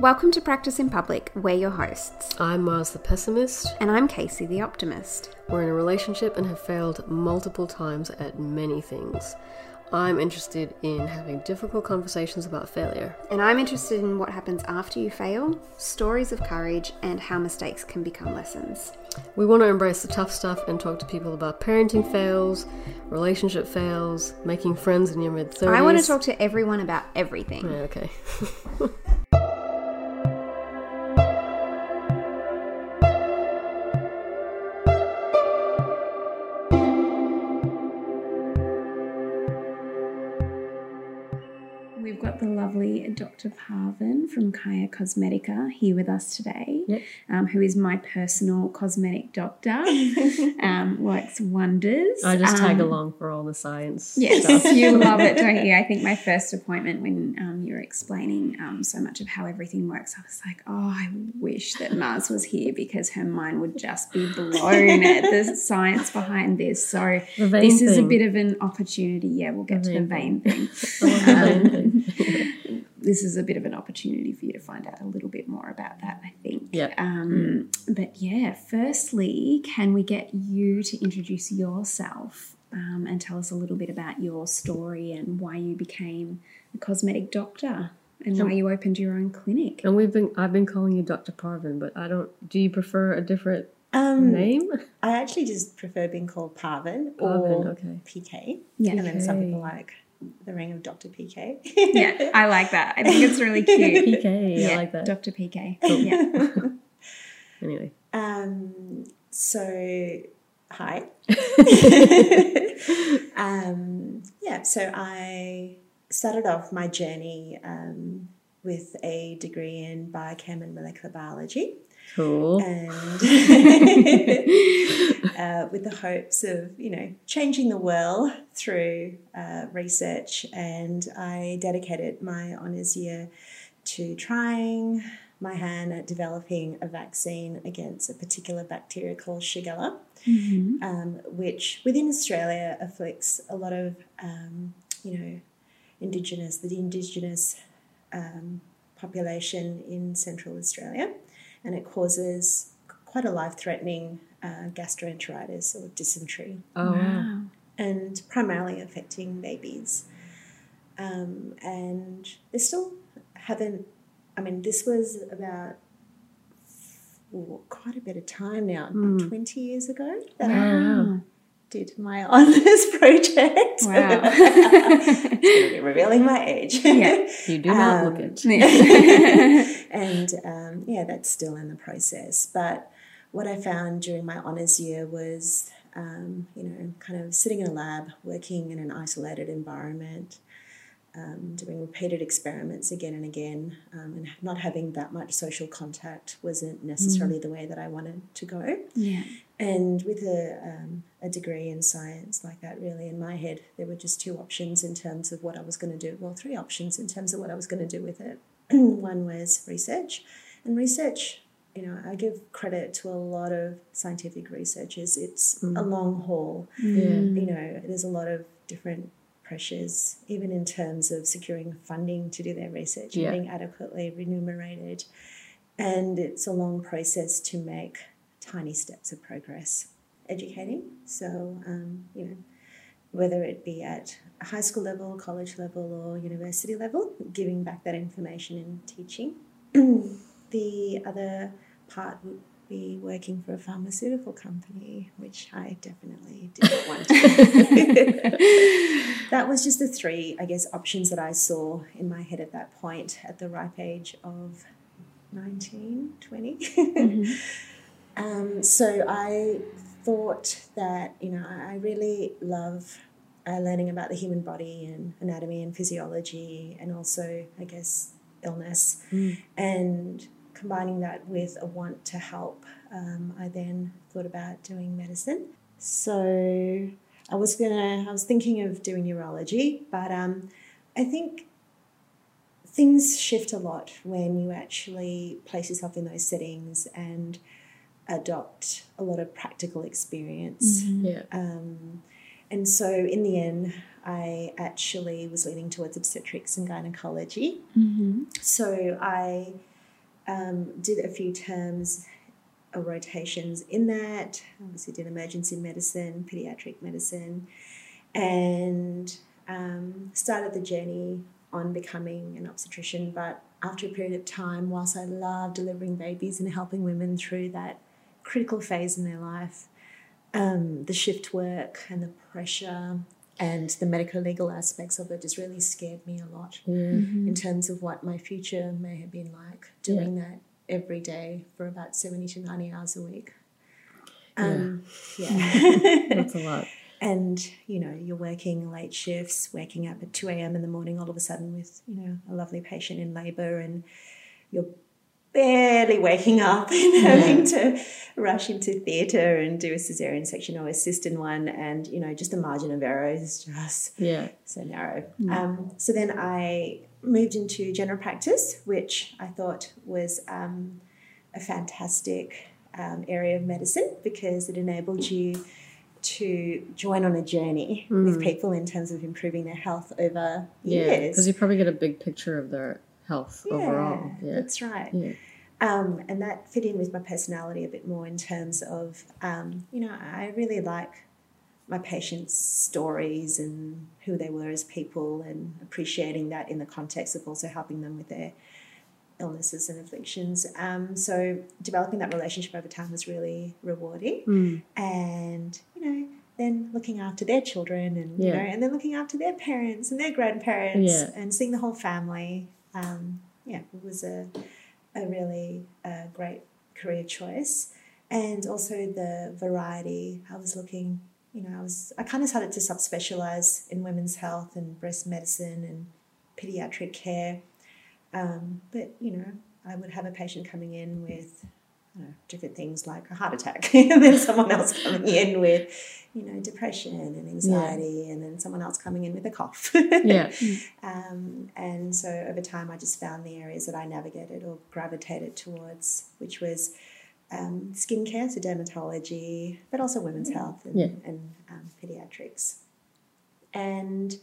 Welcome to Practice in Public. We're your hosts. I'm Mars the pessimist. And I'm Casey the optimist. We're in a relationship and have failed multiple times at many things. I'm interested in having difficult conversations about failure. And I'm interested in what happens after you fail, stories of courage, and how mistakes can become lessons. We want to embrace the tough stuff and talk to people about parenting fails, relationship fails, making friends in your mid 30s. I want to talk to everyone about everything. Yeah, okay. Dr. Parvin from Kaya Cosmetica here with us today, yep. um, who is my personal cosmetic doctor. um, works wonders. I just tag um, along for all the science. Yes, stuff. you love it, don't you? I think my first appointment when um, you were explaining um, so much of how everything works, I was like, oh, I wish that Mars was here because her mind would just be blown at the science behind this. So this thing. is a bit of an opportunity. Yeah, we'll get the to the vein thing. thing. This is a bit of an opportunity for you to find out a little bit more about that, I think. Yeah. Um, but yeah, firstly, can we get you to introduce yourself um, and tell us a little bit about your story and why you became a cosmetic doctor? and why you opened your own clinic. And we've been I've been calling you Dr. Parvin, but I don't do you prefer a different um, name? I actually just prefer being called Parvin, Parvin or okay. PK. Yeah. And then some people like the ring of Dr. PK. yeah, I like that. I think it's really cute. PK, yeah, I like that. Dr. PK. Cool. Yeah. anyway. Um, so, hi. um, yeah, so I started off my journey um, with a degree in biochem and molecular biology. Cool. And uh, with the hopes of, you know, changing the world through uh, research. And I dedicated my honours year to trying my hand at developing a vaccine against a particular bacteria called Shigella, mm-hmm. um, which within Australia afflicts a lot of, um, you know, indigenous, the indigenous um, population in central Australia and it causes quite a life threatening uh, gastroenteritis or dysentery. Oh, wow. And primarily affecting babies. Um, and they still haven't, I mean, this was about oh, quite a bit of time now, mm. 20 years ago. That wow did my honours project. Wow. revealing my age. Yeah, you do not um, look it. and um, yeah, that's still in the process. But what I found during my honours year was, um, you know, kind of sitting in a lab, working in an isolated environment, um, doing repeated experiments again and again, um, and not having that much social contact wasn't necessarily mm. the way that I wanted to go. Yeah. And with a, um, a degree in science like that, really, in my head, there were just two options in terms of what I was going to do. Well, three options in terms of what I was going to do with it. One was research, and research. You know, I give credit to a lot of scientific researchers. It's mm. a long haul. Mm. You know, there's a lot of different pressures, even in terms of securing funding to do their research yeah. and being adequately remunerated. And it's a long process to make tiny steps of progress educating. So, um, you know, whether it be at high school level, college level, or university level, giving back that information and teaching. the other part would be working for a pharmaceutical company, which I definitely did not want to. that was just the three, I guess, options that I saw in my head at that point at the ripe age of 19, 20. Mm-hmm. um, so I thought that, you know, I really love uh, learning about the human body and anatomy and physiology and also, I guess, illness. Mm. And combining that with a want to help, um, I then thought about doing medicine. So I was gonna, I was thinking of doing neurology, but um, I think things shift a lot when you actually place yourself in those settings and adopt a lot of practical experience. Mm-hmm. Yeah. Um, and so in the end, I actually was leaning towards obstetrics and gynecology. Mm-hmm. So I Um, did a few terms or rotations in that. I obviously, did emergency medicine, pediatric medicine, and um, started the journey on becoming an obstetrician. But after a period of time, whilst I love delivering babies and helping women through that critical phase in their life, um, the shift work and the pressure and the medical legal aspects of it just really scared me a lot Yeah. in terms of what my future may have been like doing that every day for about 70 to 90 hours a week. Um, yeah. That's a lot. and, you know, you're working late shifts, waking up at 2 a.m. in the morning all of a sudden with, you know, a lovely patient in labour and you're barely waking up and having to rush into theatre and do a cesarean section or assist in one and, you know, just the margin of error is just Yeah. so narrow. Um, so then I moved into general practice, which I thought was um, a fantastic um, area of medicine because it enabled you to join on a journey with people in terms of improving their health over Yeah. years. Because you probably get a big picture of their health overall. Yeah. That's right. Yeah. Um, and that fit in with my personality a bit more in terms of, um, you know, I really like my patients' stories and who they were as people and appreciating that in the context of also helping them with their illnesses and afflictions. Um, so developing that relationship over time was really rewarding. Mm. And, you know, then looking after their children and, you know, and then looking after their parents and their grandparents Yeah. and seeing the whole family. Um, yeah, it was a, a really uh, great career choice. And also the variety. I was looking, you know, I was, I kind of started to subspecialize in women's health and breast medicine and pediatric care. Um, but, you know, I would have a patient coming in with know, different things like a heart attack, and then someone else coming in with, you know, depression and anxiety, and then someone else coming in with a cough. Yeah. um, and so over time, I just found the areas that I navigated or gravitated towards, which was um, skincare, so dermatology, but also women's health and, Yeah. and um, pediatrics. And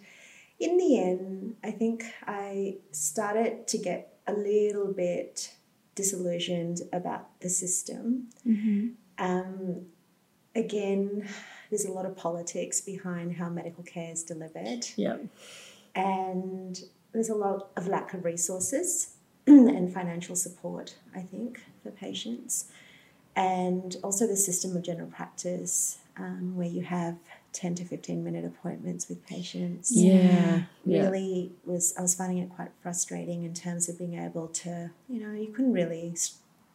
in the end, I think I started to get a little bit disillusioned about the system. Mm-hmm. Um, again, there's a lot of politics behind how medical care is delivered, Yeah. and there's a lot of lack of resources and financial support, I think, for patients. And also the system of general practice, um, where you have 10 to 15 minute appointments with patients Yeah. Yeah. really was I was finding it quite frustrating in terms of being able to you know you couldn't really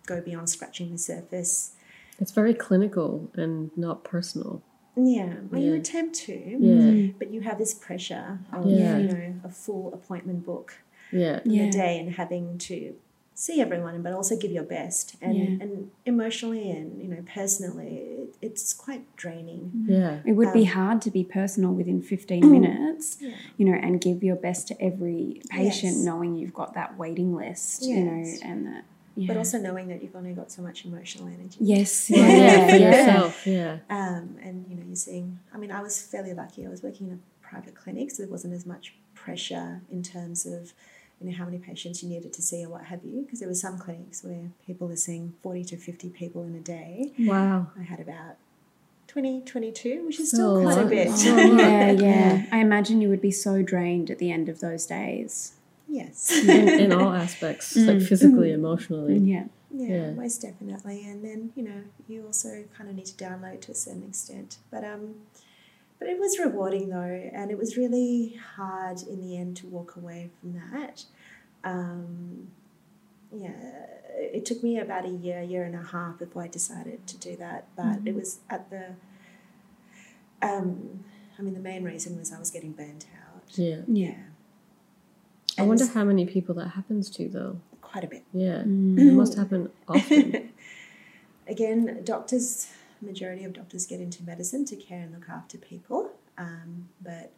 go beyond scratching the surface It's very clinical and not personal. yeah well you attempt to Yeah. Mm-hmm. but you have this pressure of Yeah. you know a full appointment book Yeah. in Yeah. the day and having to see everyone but also give your best and Yeah. and emotionally and you know personally it, it's quite draining Yeah. It would be Um, hard to be personal within 15 minutes, Yeah. you know, and give your best to every patient, Yes. knowing you've got that waiting list, you know, and that. Yeah. but also knowing that you've only got so much emotional energy yes, Yeah. yeah, for yourself. Yeah. Um, and you know, you're seeing. I mean, I was fairly lucky. I was working in a private clinic, so there wasn't as much pressure in terms of you know how many patients you needed to see or what have you. Because there were some clinics where people are seeing forty to fifty people in a day. Wow. I had about 20, 22, which is Still still a quite a bit. Oh, yeah, yeah. I imagine you would be so drained at the end of those days. yes. In, in all aspects, like physically, emotionally. Yeah. Yeah, Yeah. most definitely. And then you know you also kind of need to download to a certain extent. But um, but it was rewarding though, and it was really hard in the end to walk away from that. Um, yeah, it took me about a year, year and a half before I decided to do that. But it was at the um, I mean, the main reason was I was getting burnt out. Yeah. Yeah. I And wonder how many people that happens to, though. quite a bit. Yeah. Mm. It must happen often. Again, doctors, majority of doctors get into medicine to care and look after people, um, but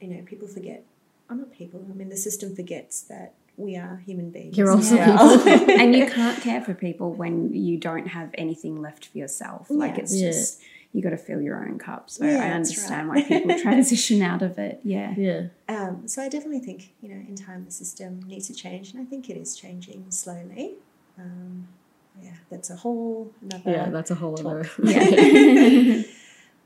you know, people forget. I'm not people. I mean, the system forgets that we are human beings. You're also as well. people. and you can't care for people when you don't have anything left for yourself. Like it's Yeah. just you got to fill your own cup. So Yeah, I understand right. why people transition out of it. Yeah. Yeah. Um, so I definitely think you know, in time, the system needs to change, and I think it is changing slowly. Um, yeah, that's a whole another. Yeah, that's a whole talk. other. Yeah.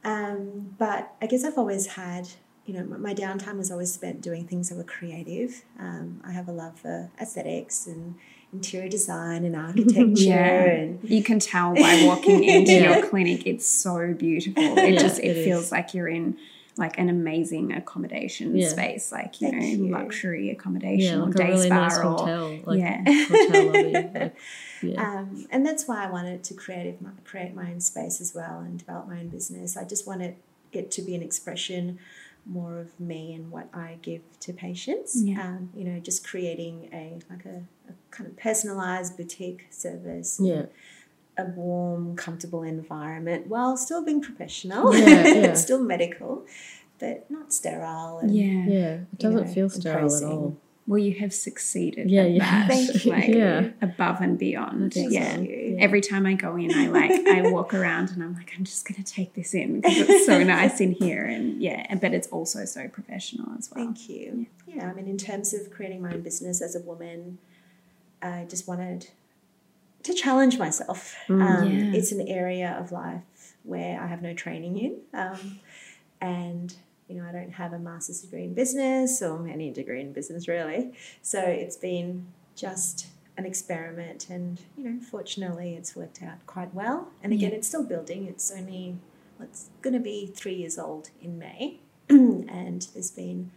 Um, but I guess I've always had, you know, my, my downtime was always spent doing things that were creative. Um, I have a love for aesthetics and interior design and architecture Yeah. and You can tell by walking into Yeah. your clinic, it's so beautiful. It Yeah, just it, it is. feels like you're in like an amazing accommodation Yeah. space, like you Thank know, you. luxury Yeah, accommodation or like a day really spa nice or hotel, like Yeah. hotel lobby. Like, yeah, Um, and that's why I wanted to create my, create my own space as well and develop my own business. I just wanted it to be an expression more of me and what I give to patients. Yeah. Um, you know, just creating a like a, a kind of personalized boutique service. yeah, A warm, comfortable environment while still being professional. Yeah, yeah. still medical, but not sterile. And, yeah. yeah. It doesn't know, feel sterile at all. Well, you have succeeded. Yeah, at yeah. that, Thank you. Like Yeah. above and beyond. Thank yeah. you. Every time I go in, I like I walk around and I'm like, I'm just gonna take this in because it's so nice in here, and yeah, but it's also so professional as well. Thank you. Yeah. I mean, in terms of creating my own business as a woman, I just wanted to challenge myself. Mm. Um, Yeah. It's an area of life where I have no training in, um, and you know, I don't have a master's degree in business or any degree in business really. So it's been just an experiment, and you know, fortunately, it's worked out quite well. And again, Yeah. it's still building. It's only well, it's going to be three years old in May, and there's been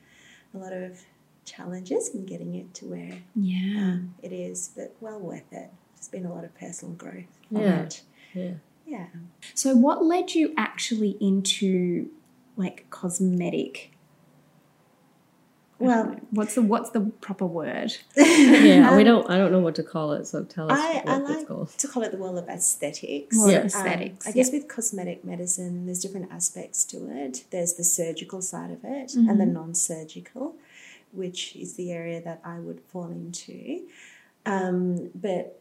a lot of challenges in getting it to where Yeah. um, it is, but well worth it. There's been a lot of personal growth. Yeah. Yeah. Yeah. So, what led you actually into like cosmetic? Well, what's the what's the proper word? Yeah, we Um, don't. I don't know what to call it. So tell us I, what I it's like called. to call it the world of aesthetics. World Yeah. of aesthetics. Um, I guess with cosmetic medicine, there's different aspects to it. There's the surgical side of it Mm-hmm. and the non surgical, which is the area that I would fall into. Um, but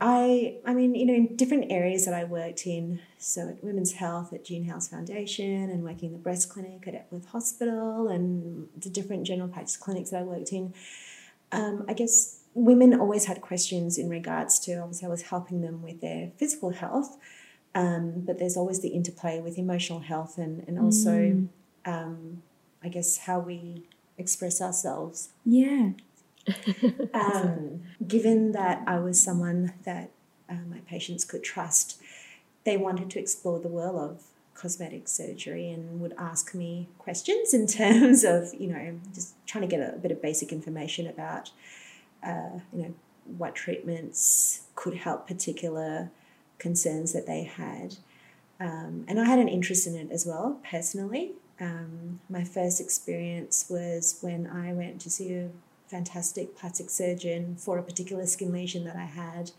I, I mean, you know, in different areas that I worked in, so at Women's Health at Jean Hailes Foundation and working in the breast clinic at Epworth Hospital and the different general practice clinics that I worked in, um, I guess women always had questions in regards to obviously I was helping them with their physical health, um, but there's always the interplay with emotional health and, and also, um, I guess, how we express ourselves. Yeah. Um, given that I was someone that uh, my patients could trust, they wanted to explore the world of cosmetic surgery and would ask me questions in terms of, you know, just trying to get a bit of basic information about, uh, you know, what treatments could help particular concerns that they had. Um, and I had an interest in it as well, personally. Um, my first experience was when I went to see a fantastic plastic surgeon for a particular skin lesion that I had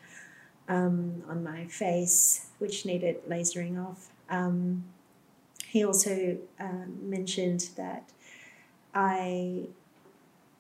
um, on my face, which needed lasering off. Um, he also um, mentioned that I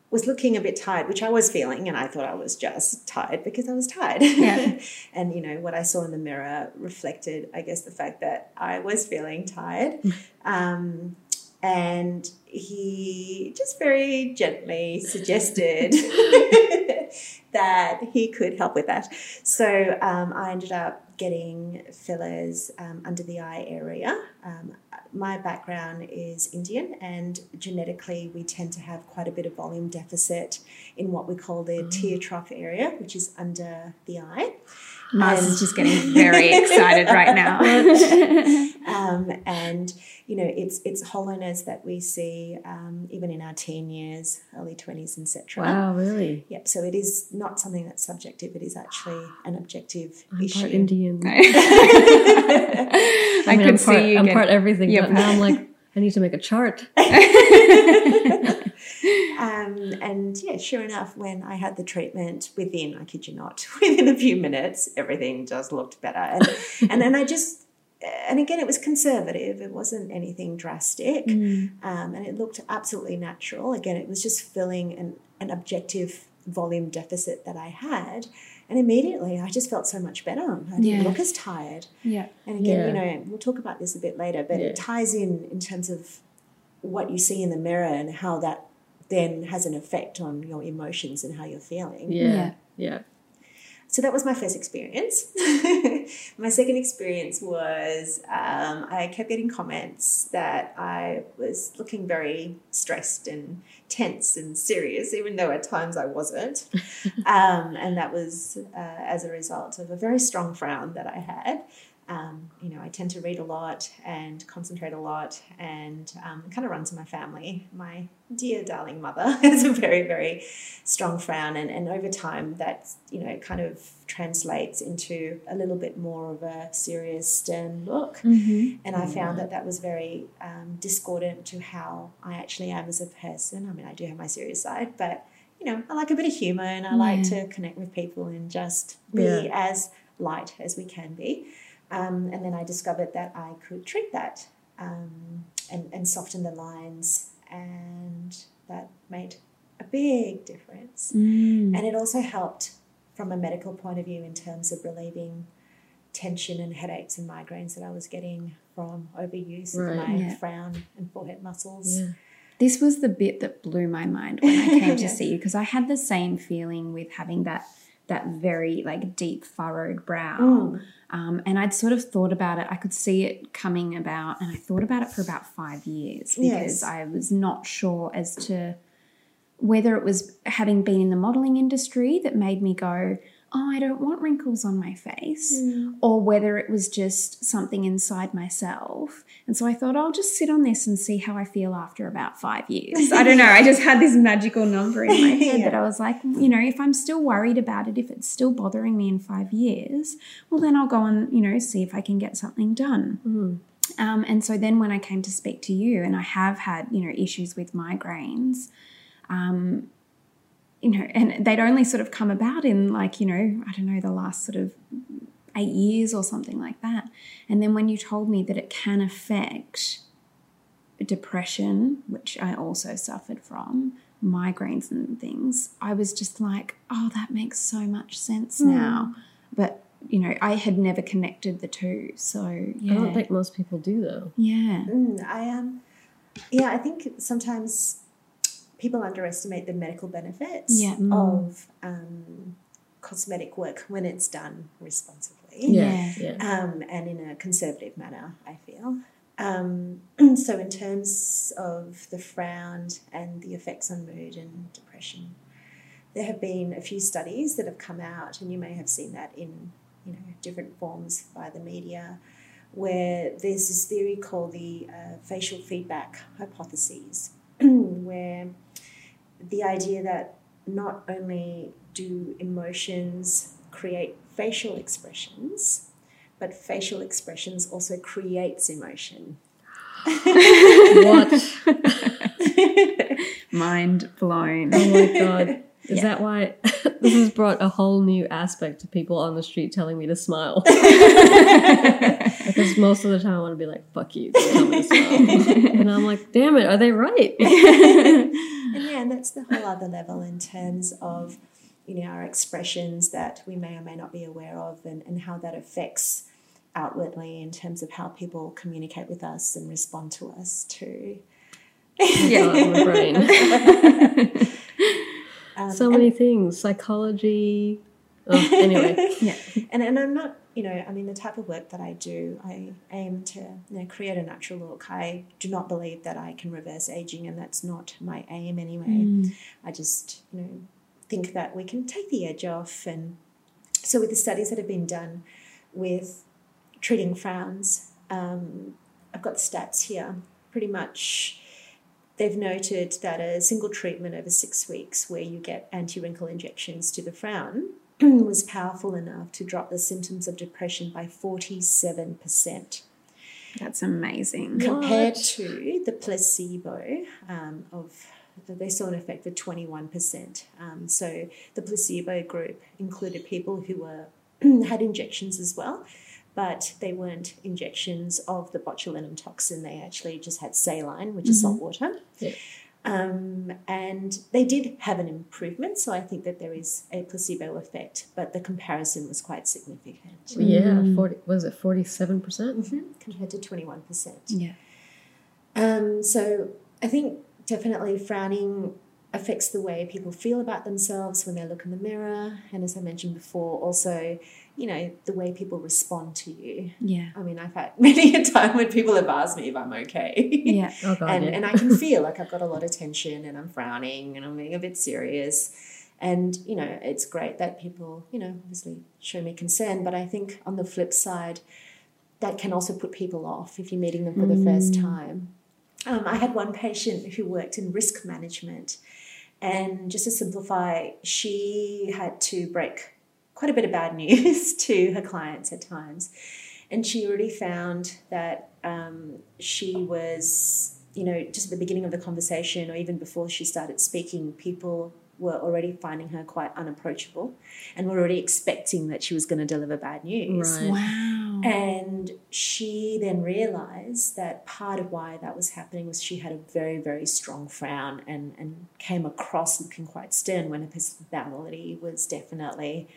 was looking a bit tired, which I was feeling, and I thought I was just tired because I was tired. Yeah. and you know what I saw in the mirror reflected, I guess, the fact that I was feeling tired. Um, and he just very gently suggested that he could help with that. So um, I ended up getting fillers um, under the eye area. Um, my background is Indian, and genetically, we tend to have quite a bit of volume deficit in what we call the tear trough area, which is under the eye. Mars And- is just getting very excited right now. um, and you know it's it's hollowness that we see um, even in our teen years, early twenties, etc. Wow, really? Yep. So it is not something that's subjective; it is actually an objective I'm issue. part Indian. I, I mean, could I'm part, see you I'm get part everything, Yeah, but now I'm like, I need to make a chart. Um, and yeah, sure enough, when I had the treatment, within I kid you not, within a few minutes, everything just looked better. And and then I just, and again, it was conservative. It wasn't anything drastic, Mm. um, and it looked absolutely natural. Again, it was just filling an an objective volume deficit that I had. And immediately I just felt so much better. I didn't Yeah. look as tired. Yeah. And again, you know, we'll talk about this a bit later, but Yeah. it ties in in terms of what you see in the mirror and how that then has an effect on your emotions and how you're feeling. Yeah, yeah, so that was my first experience. my second experience was um, I kept getting comments that I was looking very stressed and tense and serious, even though at times I wasn't. um, and that was uh, as a result of a very strong frown that I had. Um, you know, I tend to read a lot and concentrate a lot, and um, it kind of runs in my family. My dear darling mother has a very, very strong frown, and, and over time, that you know kind of translates into a little bit more of a serious, stern look. Mm-hmm. And I found that that was very um, discordant to how I actually am as a person. I mean, I do have my serious side, but you know, I like a bit of humor, and I like to connect with people and just be Yeah. as light as we can be. Um, and then I discovered that I could treat that um, and, and soften the lines, and that made a big difference. Mm. And it also helped from a medical point of view in terms of relieving tension and headaches and migraines that I was getting from overuse Right. of my Yeah. frown and forehead muscles. Yeah. This was the bit that blew my mind when I came to see you because I had the same feeling with having that that very like deep furrowed brow. Mm. Um, and I'd sort of thought about it. I could see it coming about, and I thought about it for about five years because Yes. I was not sure as to whether it was having been in the modeling industry that made me go, Oh, I don't want wrinkles on my face, Mm. or whether it was just something inside myself. And so I thought, I'll just sit on this and see how I feel after about five years. I don't know. I just had this magical number in my head that I was like, you know, if I'm still worried about it, if it's still bothering me in five years, well, then I'll go and, you know, see if I can get something done. Um, and so then when I came to speak to you, and I have had, you know, issues with migraines, um, you know, and they'd only sort of come about in like, you know, I don't know, the last sort of eight years or something like that. And then when you told me that it can affect depression, which I also suffered from, migraines and things, I was just like, oh, that makes so much sense now. But, you know, I had never connected the two. So, yeah. I don't think most people do though. yeah. Mm, I am. yeah, I think sometimes people underestimate the medical benefits Yeah. of um, cosmetic work when it's done responsibly. Yeah, yeah. um, and in a conservative manner, I feel. Um, so, in terms of the frown and the effects on mood and depression, there have been a few studies that have come out, and you may have seen that in you know different forms by the media, where there's this theory called the uh, facial feedback hypotheses, where the idea that not only do emotions create facial expressions, but facial expressions also creates emotion. What? Mind blown. Oh my god. Is Yeah. that why this has brought a whole new aspect to people on the street telling me to smile? because most of the time I want to be like, fuck you, don't tell me to smile. and I'm like, damn it, are they right? And yeah, and that's the whole other level in terms of, you know, our expressions that we may or may not be aware of and, and how that affects outwardly in terms of how people communicate with us and respond to us too. yeah, my brain. Um, so many things. Psychology. Oh, anyway. yeah. and, and I'm not, you know, I mean, the type of work that I do, I aim to you know, create a natural look. I do not believe that I can reverse aging, and that's not my aim anyway. Mm. I just, you know, think that we can take the edge off. And so, with the studies that have been done with treating frowns, um, I've got the stats here. Pretty much, they've noted that a single treatment over six weeks, where you get anti wrinkle injections to the frown, was powerful enough to drop the symptoms of depression by 47% That's amazing. compared What? to the placebo um, of they saw an effect of 21%. Um, so the placebo group included people who were had injections as well, but they weren't injections of the botulinum toxin. They actually just had saline, which is salt water. Yeah. Um, and they did have an improvement, so I think that there is a placebo effect, but the comparison was quite significant Yeah, 40, was it 47%? Mhm, compared to 21%. Yeah. Um, so I think definitely frowning affects the way people feel about themselves when they look in the mirror. And as I mentioned before, also, you know, the way people respond to you. Yeah. I mean, I've had many a time when people have asked me if I'm okay. Yeah. Oh god, and, yeah. and I can feel like I've got a lot of tension and I'm frowning and I'm being a bit serious. And, you know, it's great that people, you know, obviously show me concern. But I think on the flip side, that can also put people off if you're meeting them for the first time. Um, I had one patient who worked in risk management. And just to simplify, she had to break quite a bit of bad news to her clients at times. And she already found that um, she was, you know, just at the beginning of the conversation or even before she started speaking, people were already finding her quite unapproachable and were already expecting that she was going to deliver bad news. Right. Wow. And she then realized that part of why that was happening was she had a very, very strong frown and, and came across looking quite stern when her personality was definitely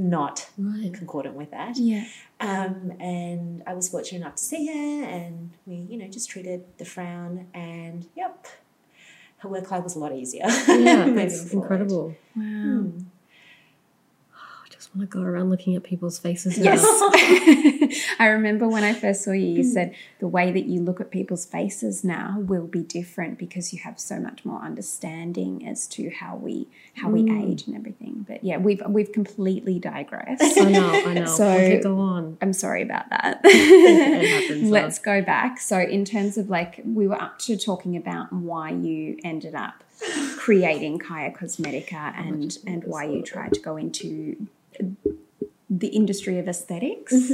not Right. concordant with that. Yeah. Um, and I was fortunate enough to see her, and we, you know, just treated the frown, and yep, her work life was a lot easier. Yeah, that's incredible. Wow. Hmm. I just want to go around looking at people's faces. Yes. I remember when I first saw you, you mm. said the way that you look at people's faces now will be different because you have so much more understanding as to how we how we mm. age and everything. But yeah, we've we've completely digressed. I know, I know. So- okay, go on. I'm sorry about that. It happens, Let's go back. So, in terms of like, we were up to talking about why you ended up creating Kaya Cosmetica and and why you tried to go into the industry of esthetics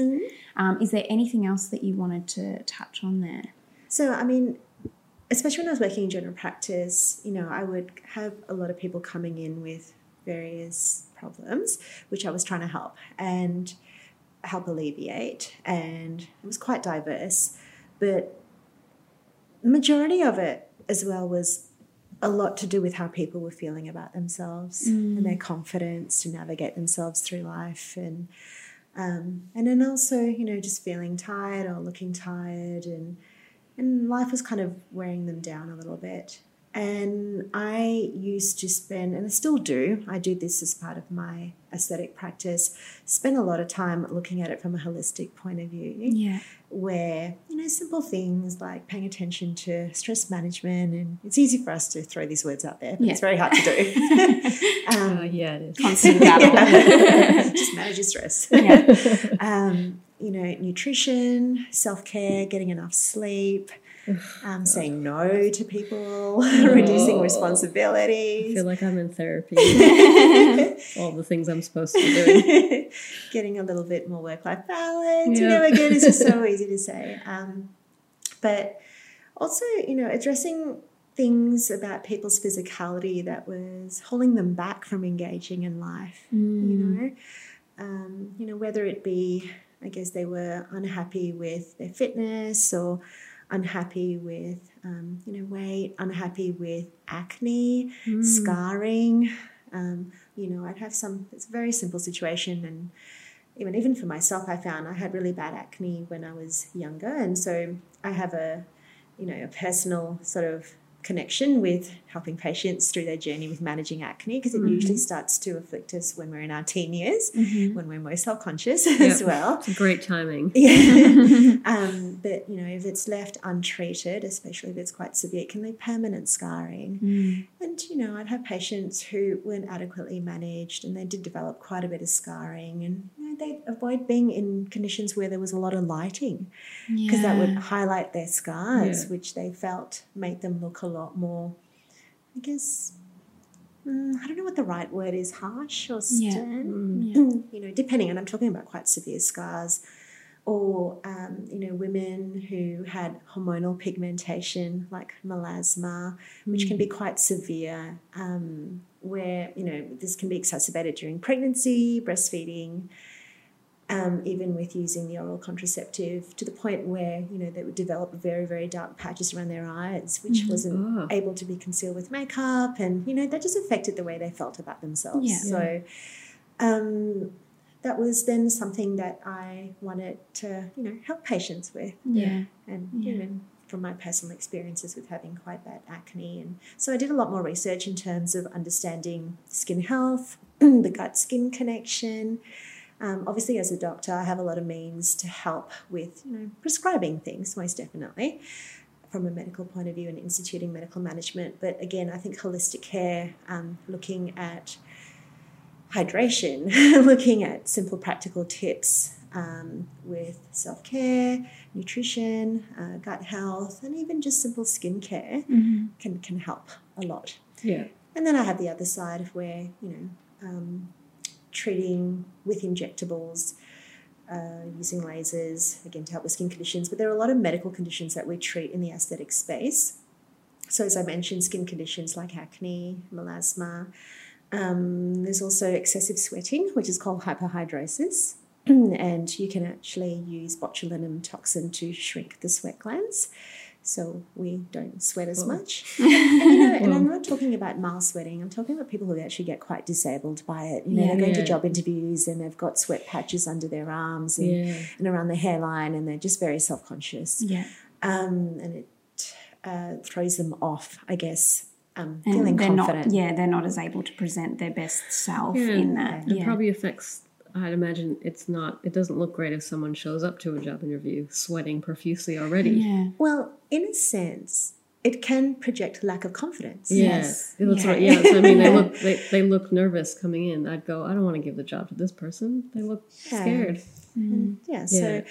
Um, is there anything else that you wanted to touch on there? So, I mean, especially when I was working in general practice, you know, I would have a lot of people coming in with various problems, which I was trying to help and help alleviate. And it was quite diverse, but majority of it as well was a lot to do with how people were feeling about themselves and their confidence to navigate themselves through life and um, and then also you know just feeling tired or looking tired and and life was kind of wearing them down a little bit and i used to spend and i still do i do this as part of my aesthetic practice spend a lot of time looking at it from a holistic point of view Yeah. where you know simple things like paying attention to stress management and it's easy for us to throw these words out there but Yeah. it's very hard to do um, Uh, yeah, it is. Constant battle. just manage your stress yeah. um, you know nutrition self-care getting enough sleep um, saying no to people reducing Oh. I responsibilities feel like I'm in therapy. All the things I'm supposed to be doing. getting a little bit more work-life balance. You know, again, it's just so easy to say. Um, but also, you know, addressing things about people's physicality that was holding them back from engaging in life. You know, um, you know, whether it be, I guess, they were unhappy with their fitness or unhappy with, um, you know, weight, unhappy with acne, scarring. Um, you know, I'd have some. It's a very simple situation, and even even for myself, I found I had really bad acne when I was younger, and so I have a, you know, a personal sort of connection with helping patients through their journey with managing acne because it usually mm-hmm. starts to afflict us when we're in our teen years, mm-hmm. when we're most self-conscious as well. It's great timing. Yeah. um, but you know, if it's left untreated, especially if it's quite severe, it can leave permanent scarring. Mm. And you know, I'd have patients who weren't adequately managed, and they did develop quite a bit of scarring, and you know, they'd avoid being in conditions where there was a lot of lighting because that would highlight their scars, Yeah. which they felt made them look a lot more, I guess. mm, I don't know what the right word is, harsh or stern Yeah. you know, depending, and I'm talking about quite severe scars, or um, you know, women who had hormonal pigmentation like melasma, which can be quite severe, um, where you know this can be exacerbated during pregnancy, breastfeeding. Um, even with using the oral contraceptive, to the point where you know they would develop very, very dark patches around their eyes, which wasn't Oh. able to be concealed with makeup, and you know that just affected the way they felt about themselves. Yeah. So um, that was then something that I wanted to, you know, help patients with, Yeah. and Yeah. know, from my personal experiences with having quite bad acne. And so I did a lot more research in terms of understanding skin health, the gut skin connection. Um, obviously, as a doctor, I have a lot of means to help with you know prescribing things, most definitely, from a medical point of view and instituting medical management. But again, I think holistic care, um, looking at hydration, looking at simple practical tips um, with self care, nutrition, uh, gut health, and even just simple skincare Mm-hmm. can can help a lot. Yeah. And then I have the other side of where you know um, treating with injectables. Uh, using lasers again to help with skin conditions, but there are a lot of medical conditions that we treat in the aesthetic space. So, as I mentioned, skin conditions like acne, melasma. Um, there's also excessive sweating, which is called hyperhidrosis, and you can actually use botulinum toxin to shrink the sweat glands, so we don't sweat as much. and, you know, and I'm not talking about mild sweating. I'm talking about people who actually get quite disabled by it. You know, they're going to job interviews and they've got sweat patches under their arms and, Yeah. and around the hairline, and they're just very self conscious Yeah. um, and it uh, throws them off, I guess. Um, And feeling they're confident. not yeah, they're not as able to present their best self Yeah. in that. It Yeah. probably affects. I'd imagine it's not. It doesn't look great if someone shows up to a job interview sweating profusely already. yeah. Well, in a sense, it can project lack of confidence. Yeah, Yes. that's Yeah. right. Yeah, so, I mean, they look they, they look nervous coming in. I'd go, I don't want to give the job to this person. They look Yeah. scared. And yeah, Yeah. so,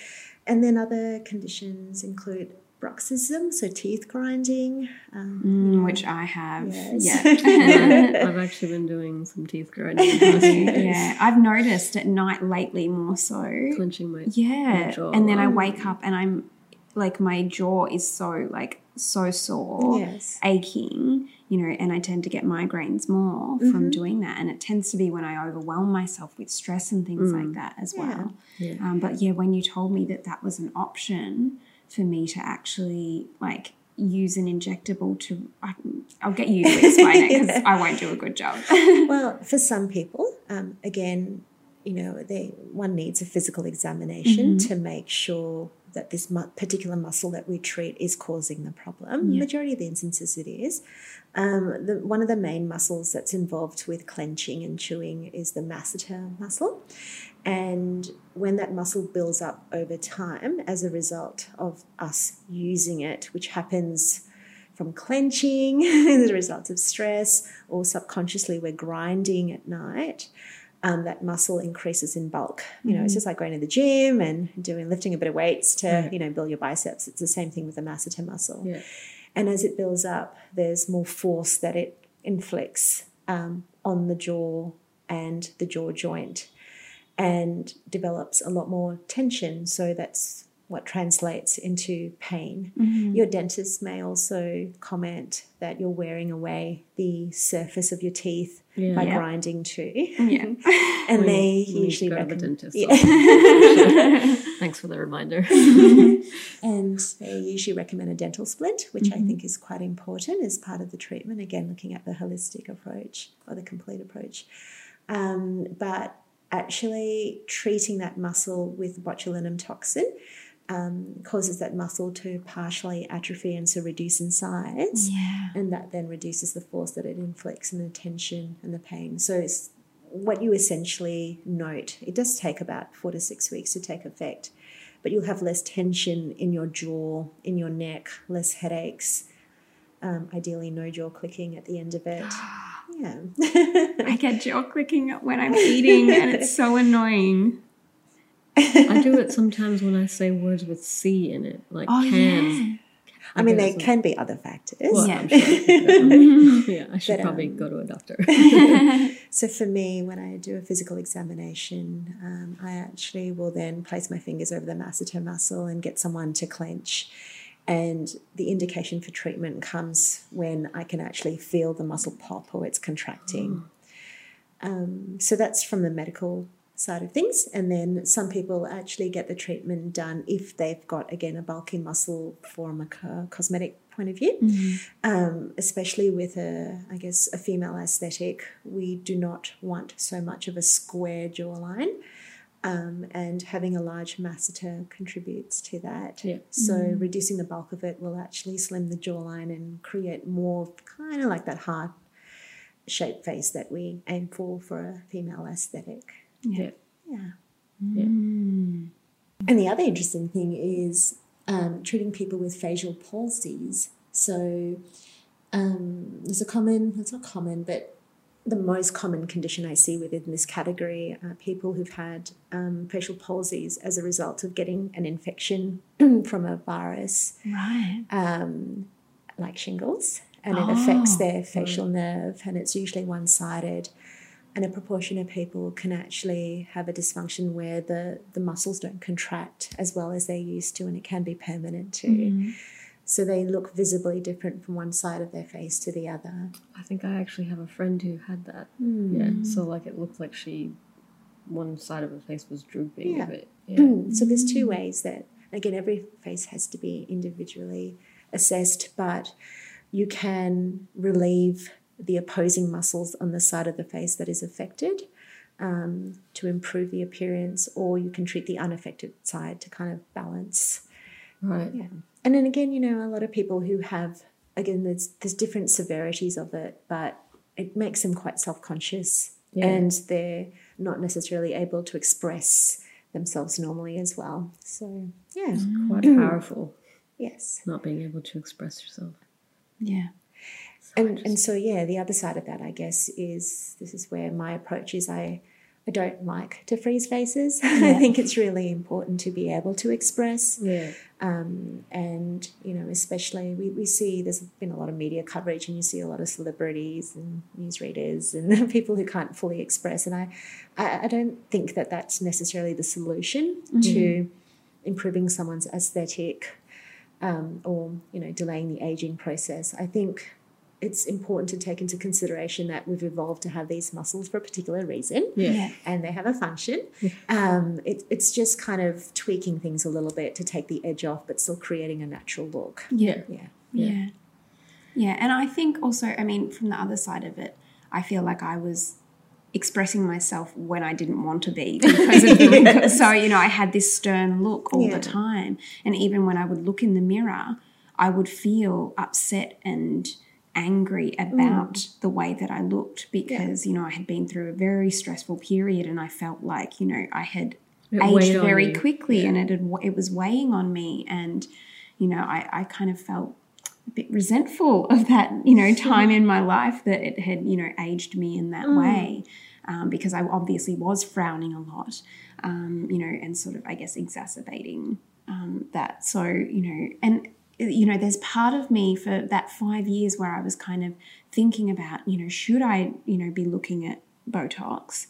and then other conditions include bruxism, so teeth grinding. Um, Mm, which I have. Yes. Yeah. I've actually been doing some teeth grinding, in the past few days, yeah. I've noticed at night lately more so. clenching my Yeah. jaw. And then I Oh. wake up and I'm like my jaw is so like so sore, Yes. aching, you know, and I tend to get migraines more Mm-hmm. from doing that. And it tends to be when I overwhelm myself with stress and things like that as well. Yeah. Um, but yeah, when you told me that that was an option for me to actually like use an injectable to, I, I'll get you to explain it because I won't do a good job. well, for some people, um, again, you know, they one needs a physical examination to make sure that this mu- particular muscle that we treat is causing the problem. Yeah. Majority of the instances, it is. Um, the, one of the main muscles that's involved with clenching and chewing is the masseter muscle. And when that muscle builds up over time as a result of us using it, which happens from clenching as a result of stress, or subconsciously we're grinding at night, um, that muscle increases in bulk. You know, it's just like going to the gym and doing lifting a bit of weights to Right. you know build your biceps. It's the same thing with the masseter muscle. Yeah. And as it builds up, there's more force that it inflicts um, on the jaw and the jaw joint and develops a lot more tension. So that's what translates into pain. Your dentist may also comment that you're wearing away the surface of your teeth Yeah. by Yeah. grinding too. yeah. And We- they usually go to the recommend. dentist. Yeah. Thanks for the reminder. And they usually recommend a dental splint, which Mm-hmm. I think is quite important as part of the treatment. Again, looking at the holistic approach or the complete approach. Um, but actually, treating that muscle with botulinum toxin um, causes that muscle to partially atrophy and so reduce in size. Yeah. And that then reduces the force that it inflicts and the tension and the pain. So it's what you essentially note. It does take about four to six weeks to take effect, but you'll have less tension in your jaw, in your neck, less headaches. Um, ideally, no jaw clicking at the end of it. Yeah. I get jaw clicking when I'm eating, and it's so annoying. I do it sometimes when I say words with C in it, like Oh, can. I mean, there can be other factors. Well, Yeah. Sure I yeah, I should But, probably um, go to a doctor. So for me, when I do a physical examination, um, I actually will then place my fingers over the masseter muscle and get someone to clench. And the indication for treatment comes when I can actually feel the muscle pop or it's contracting. Um, so that's from the medical side of things. And then some people actually get the treatment done if they've got, again, a bulky muscle from a cosmetic point of view. Um, especially with a, I guess, a female aesthetic, we do not want so much of a square jawline. Um, and having a large masseter contributes to that. Yeah. So reducing the bulk of it will actually slim the jawline and create more kind of like that heart shaped face that we aim for for a female aesthetic. Yeah. Yeah. Yeah. And the other interesting thing is um, treating people with facial palsies. So um, there's a common, it's not common, but the most common condition I see within this category are people who've had um, facial palsies as a result of getting an infection from a virus Right. um, like shingles, and it affects Oh. their facial nerve, and it's usually one sided. And a proportion of people can actually have a dysfunction where the, the muscles don't contract as well as they used to, and it can be permanent too. So they look visibly different from one side of their face to the other. I think I actually have a friend who had that. Hmm. Yeah. So like it looked like she, one side of her face was drooping Yeah. a bit. Yeah. So there's two ways that again every face has to be individually assessed, but you can relieve the opposing muscles on the side of the face that is affected um, to improve the appearance, or you can treat the unaffected side to kind of balance. Right. Yeah, and then again, you know, a lot of people who have again there's there's different severities of it, but it makes them quite self conscious, Yeah. and they're not necessarily able to express themselves normally as well. So yeah, it's Quite powerful. yes, Not being able to express yourself. Yeah. and and so yeah, the other side of that, I guess, is this is where my approach is. I I don't like to freeze faces. I think it's really important to be able to express. Yeah. um, and you know especially we, we see there's been a lot of media coverage and you see a lot of celebrities and newsreaders and people who can't fully express and I, I, I don't think that that's necessarily the solution to improving someone's aesthetic um, or you know delaying the aging process I think it's important to take into consideration that we've evolved to have these muscles for a particular reason Yeah. Yeah. and they have a function. Um, it, it's just kind of tweaking things a little bit to take the edge off, but still creating a natural look. Yeah. Yeah. Yeah. Yeah. And I think also, I mean, from the other side of it, I feel like I was expressing myself when I didn't want to be because of the. So, you know, I had this stern look all Yeah. the time. And even when I would look in the mirror, I would feel upset and angry about the way that I looked because, you know, I had been through a very stressful period and I felt like, you know, I had It aged very quickly and it had, it was weighing on me and you know I, I kind of felt a bit resentful of that you know time in my life that it had you know aged me in that way um, because I obviously was frowning a lot um, you know and sort of I guess exacerbating um, that. So you know and you know there's part of me for that five years where I was kind of thinking about you know should I you know be looking at Botox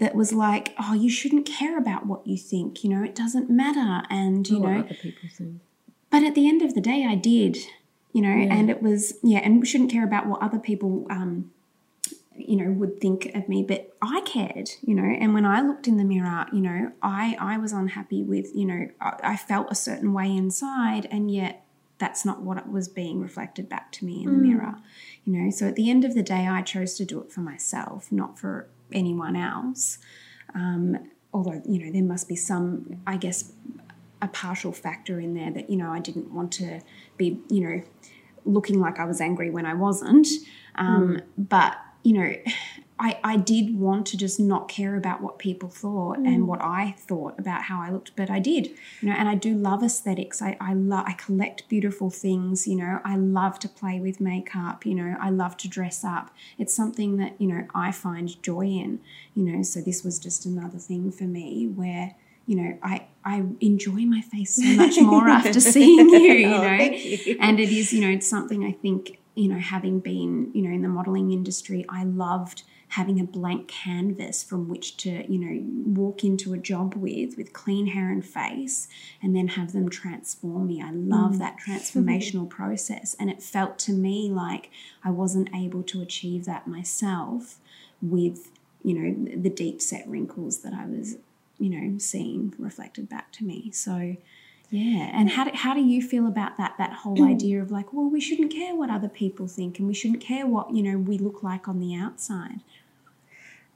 that was like, oh, you shouldn't care about what you think, you know, it doesn't matter. And, you know, other people think. but at the end of the day, I did, you know, and it was, yeah, and we shouldn't care about what other people, um, you know, would think of me, but I cared, you know, and when I looked in the mirror, you know, I, I was unhappy with, you know, I, I felt a certain way inside, and yet that's not what was being reflected back to me in the mirror, you know. So at the end of the day, I chose to do it for myself, not for anyone else. Um, although, you know, there must be some, I guess, a partial factor in there that, you know, I didn't want to be, you know, looking like I was angry when I wasn't. Um, But, you know, I, I did want to just not care about what people thought and mm. what I thought about how I looked, but I did, you know, and I do love aesthetics. I, I love, I collect beautiful things, you know, I love to play with makeup, you know, I love to dress up. It's something that, you know, I find joy in, you know, so this was just another thing for me where, you know, I, I enjoy my face so much more after seeing you, you Oh, know, thank you. and it is, you know, it's something I think, you know, having been, you know, in the modeling industry, I loved having a blank canvas from which to, you know, walk into a job with, with clean hair and face, and then have them transform me. I love mm. that transformational process. And it felt to me like I wasn't able to achieve that myself with, you know, the deep set wrinkles that I was, you know, seeing reflected back to me. So, yeah, and how do, how do you feel about that that whole idea of like, well, we shouldn't care what other people think, and we shouldn't care what you know we look like on the outside.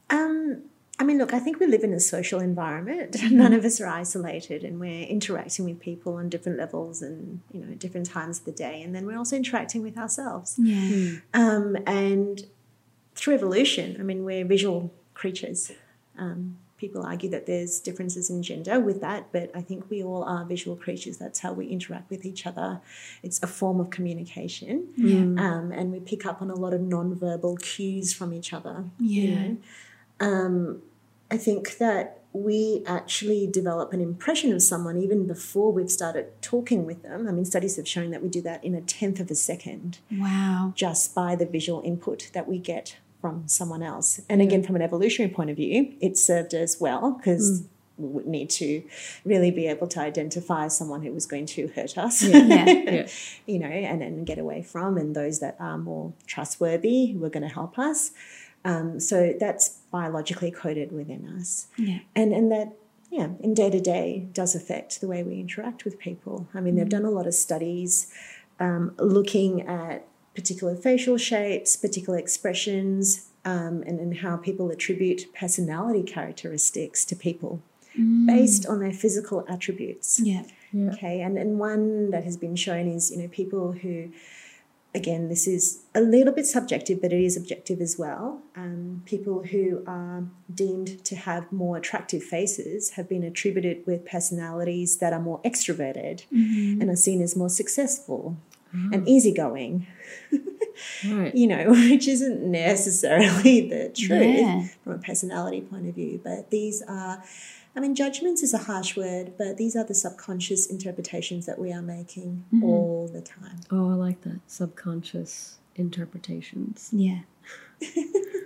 Um, I mean, look, I think we live in a social environment. None of us are isolated, and we're interacting with people on different levels and you know different times of the day, and then we're also interacting with ourselves. Yeah. Um, and through evolution, I mean, we're visual creatures. Um, people argue that there's differences in gender with that, but I think we all are visual creatures. That's how we interact with each other. It's a form of communication, um, and we pick up on a lot of non-verbal cues from each other. you Yeah. know. Um, I think that we actually develop an impression of someone even before we've started talking with them. I mean, studies have shown that we do that in a tenth of a second Wow. just by the visual input that we get from someone else. And again, from an evolutionary point of view, it served us well because we would need to really be able to identify someone who was going to hurt us, Yeah. Yeah. you know, and, and get away from, and those that are more trustworthy who are going to help us. Um, so that's biologically coded within us Yeah. and and that yeah in day to day does affect the way we interact with people i mean they've done a lot of studies um, looking at particular facial shapes particular expressions um, and, and how people attribute personality characteristics to people based on their physical attributes. Yeah. Okay, and, and one that has been shown is, you know, people who, again, this is a little bit subjective, but it is objective as well. Um, people who are deemed to have more attractive faces have been attributed with personalities that are more extroverted and are seen as more successful and mm. easygoing, Right. you know, which isn't necessarily the truth Yeah. from a personality point of view. But these are, I mean, judgments is a harsh word, but these are the subconscious interpretations that we are making mm-hmm. all the time. Oh, I like that. Subconscious interpretations. Yeah.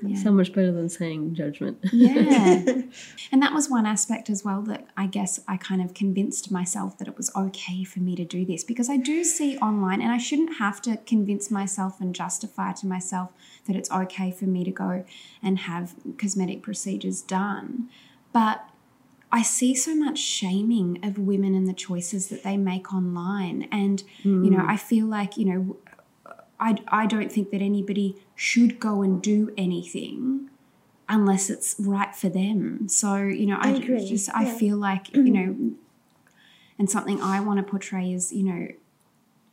Yeah. So much better than saying judgment. Yeah. and that was one aspect as well that I guess I kind of convinced myself that it was okay for me to do this because I do see online and I shouldn't have to convince myself and justify to myself that it's okay for me to go and have cosmetic procedures done. But I see so much shaming of women and the choices that they make online. And, you know, mm. I feel like, you know, I, I don't think that anybody should go and do anything unless it's right for them. So, you know, I, I agree, just, I yeah. feel like, you know, and something I want to portray is, you know,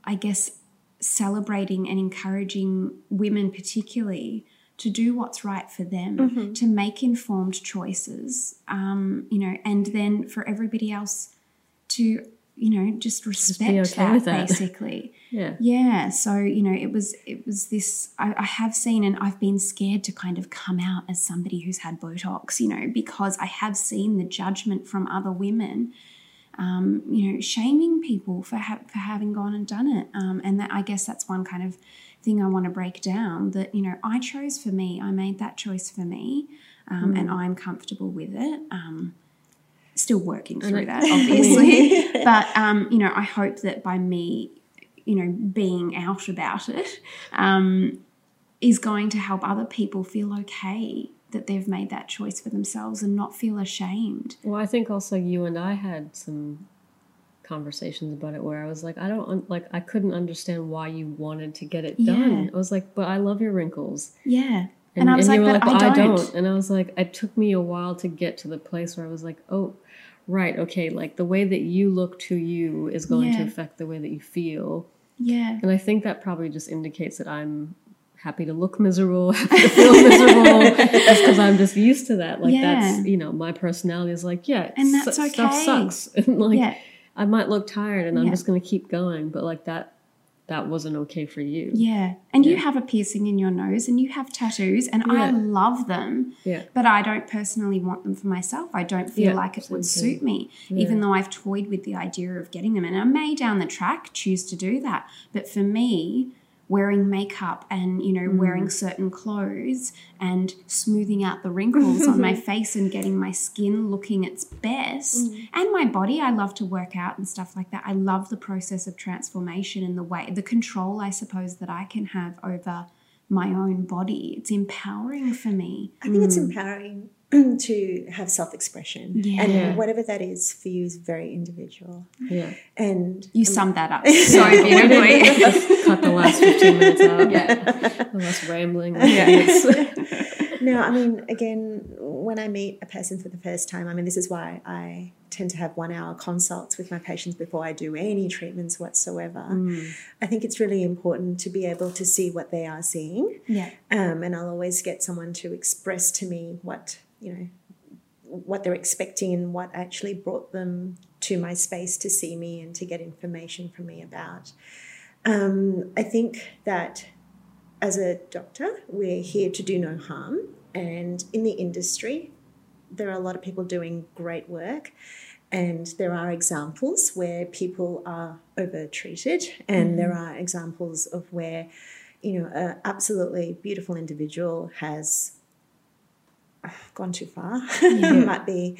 I guess celebrating and encouraging women, particularly, to do what's right for them, Mm-hmm. to make informed choices, um, you know, and then for everybody else to, you know, just respect okay that, that. basically. Yeah. Yeah, so you know, it was it was this. I, I have seen, and I've been scared to kind of come out as somebody who's had Botox, you know, because I have seen the judgment from other women, um, you know, shaming people for ha- for having gone and done it, um, and that I guess that's one kind of thing I want to break down. That you know, I chose for me, I made that choice for me, um, and I'm comfortable with it. Um, still working through that, obviously, but um, you know, I hope that by me you know, being out about it um, is going to help other people feel okay that they've made that choice for themselves and not feel ashamed. Well, I think also you and I had some conversations about it where I was like, I don't un- like, I couldn't understand why you wanted to get it done. Yeah. I was like, but I love your wrinkles. Yeah. And, I was you like, were but "Well, I, don't. And I was like, it took me a while to get to the place where I was like, oh, right, okay, like the way that you look to you is going to affect the way that you feel. Yeah. And I think that probably just indicates that I'm happy to look miserable, happy to feel miserable, just because I'm just used to that. Like Yeah. that's you know my personality is like yeah, And su- that's Stuff sucks, and like Yeah. I might look tired, and I'm Yeah. just gonna keep going. But like that, that wasn't okay for you. Yeah. And you have a piercing in your nose and you have tattoos, and I love them. Yeah. But I don't personally want them for myself. I don't feel Yeah, like it would suit me, even though I've toyed with the idea of getting them. And I may down the track choose to do that. But for me, wearing makeup and you know Mm. wearing certain clothes and smoothing out the wrinkles on my face and getting my skin looking its best. Mm. and my body i love to work out and stuff like that. I love the process of transformation and the way the control i suppose that i can have over my own body. It's empowering for me. I think it's empowering to have self expression. Yeah. And whatever that is for you is very individual. Yeah. And you summed that up so beautifully Just cut the last 15 minutes out. Yeah. The last rambling. Yeah. no, I mean, again, when I meet a person for the first time, I mean, this is why I tend to have one hour consults with my patients before I do any treatments whatsoever. Mm. I think it's really important to be able to see what they are seeing. Yeah. Um, and I'll always get someone to express to me what, you know, what they're expecting and what actually brought them to my space to see me and to get information from me about. Um, I think that as a doctor, we're here to do no harm. And in the industry, there are a lot of people doing great work. And there are examples where people are over treated, and there are examples of where, you know, an absolutely beautiful individual has gone too far, It might be,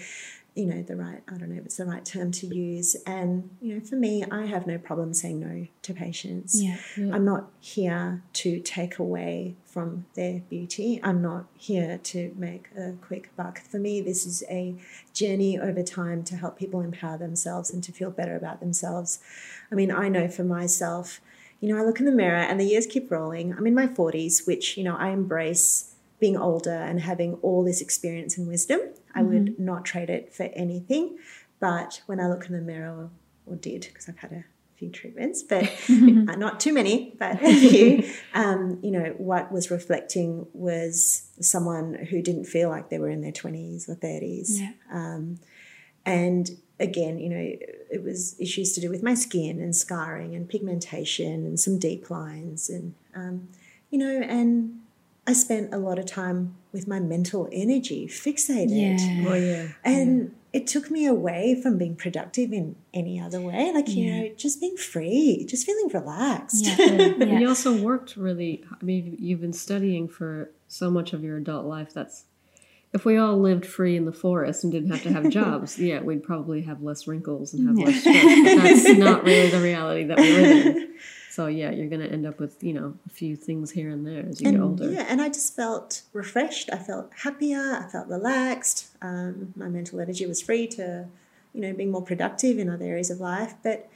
you know, the right, I don't know if it's the right term to use. And, you know, for me, I have no problem saying no to patients. Yeah. I'm not here to take away from their beauty. I'm not here to make a quick buck. For me, this is a journey over time to help people empower themselves and to feel better about themselves. I mean, I know for myself, you know, I look in the mirror and the years keep rolling. I'm in my 40s, which, you know, I embrace being older and having all this experience and wisdom. I would not trade it for anything. But when I look in the mirror, or did, because I've had a few treatments, but uh, not too many, but a few, um, you know, what was reflecting was someone who didn't feel like they were in their 20s or 30s. Yeah. Um, and again, you know, it was issues to do with my skin and scarring and pigmentation and some deep lines and, um, you know, and I spent a lot of time with my mental energy fixated. Oh, yeah. Oh yeah. And it took me away from being productive in any other way. Like, you know, just being free, just feeling relaxed. Yeah. And you also worked really. I mean, you've been studying for so much of your adult life. That's if we all lived free in the forest and didn't have to have jobs, yeah, we'd probably have less wrinkles and have Yeah. less stress. But that's not really the reality that we live in. So yeah, you're going to end up with you know a few things here and there as you get older. Yeah, and I just felt refreshed. I felt happier. I felt relaxed. Um, my mental energy was free to, you know, being more productive in other areas of life. But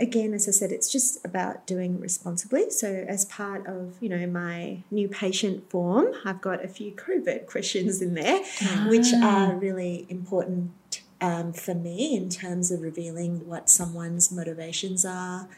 again, as I said, it's just about doing responsibly. So, as part of you know my new patient form, I've got a few covert questions in there, which are really important um, for me in terms of revealing what someone's motivations are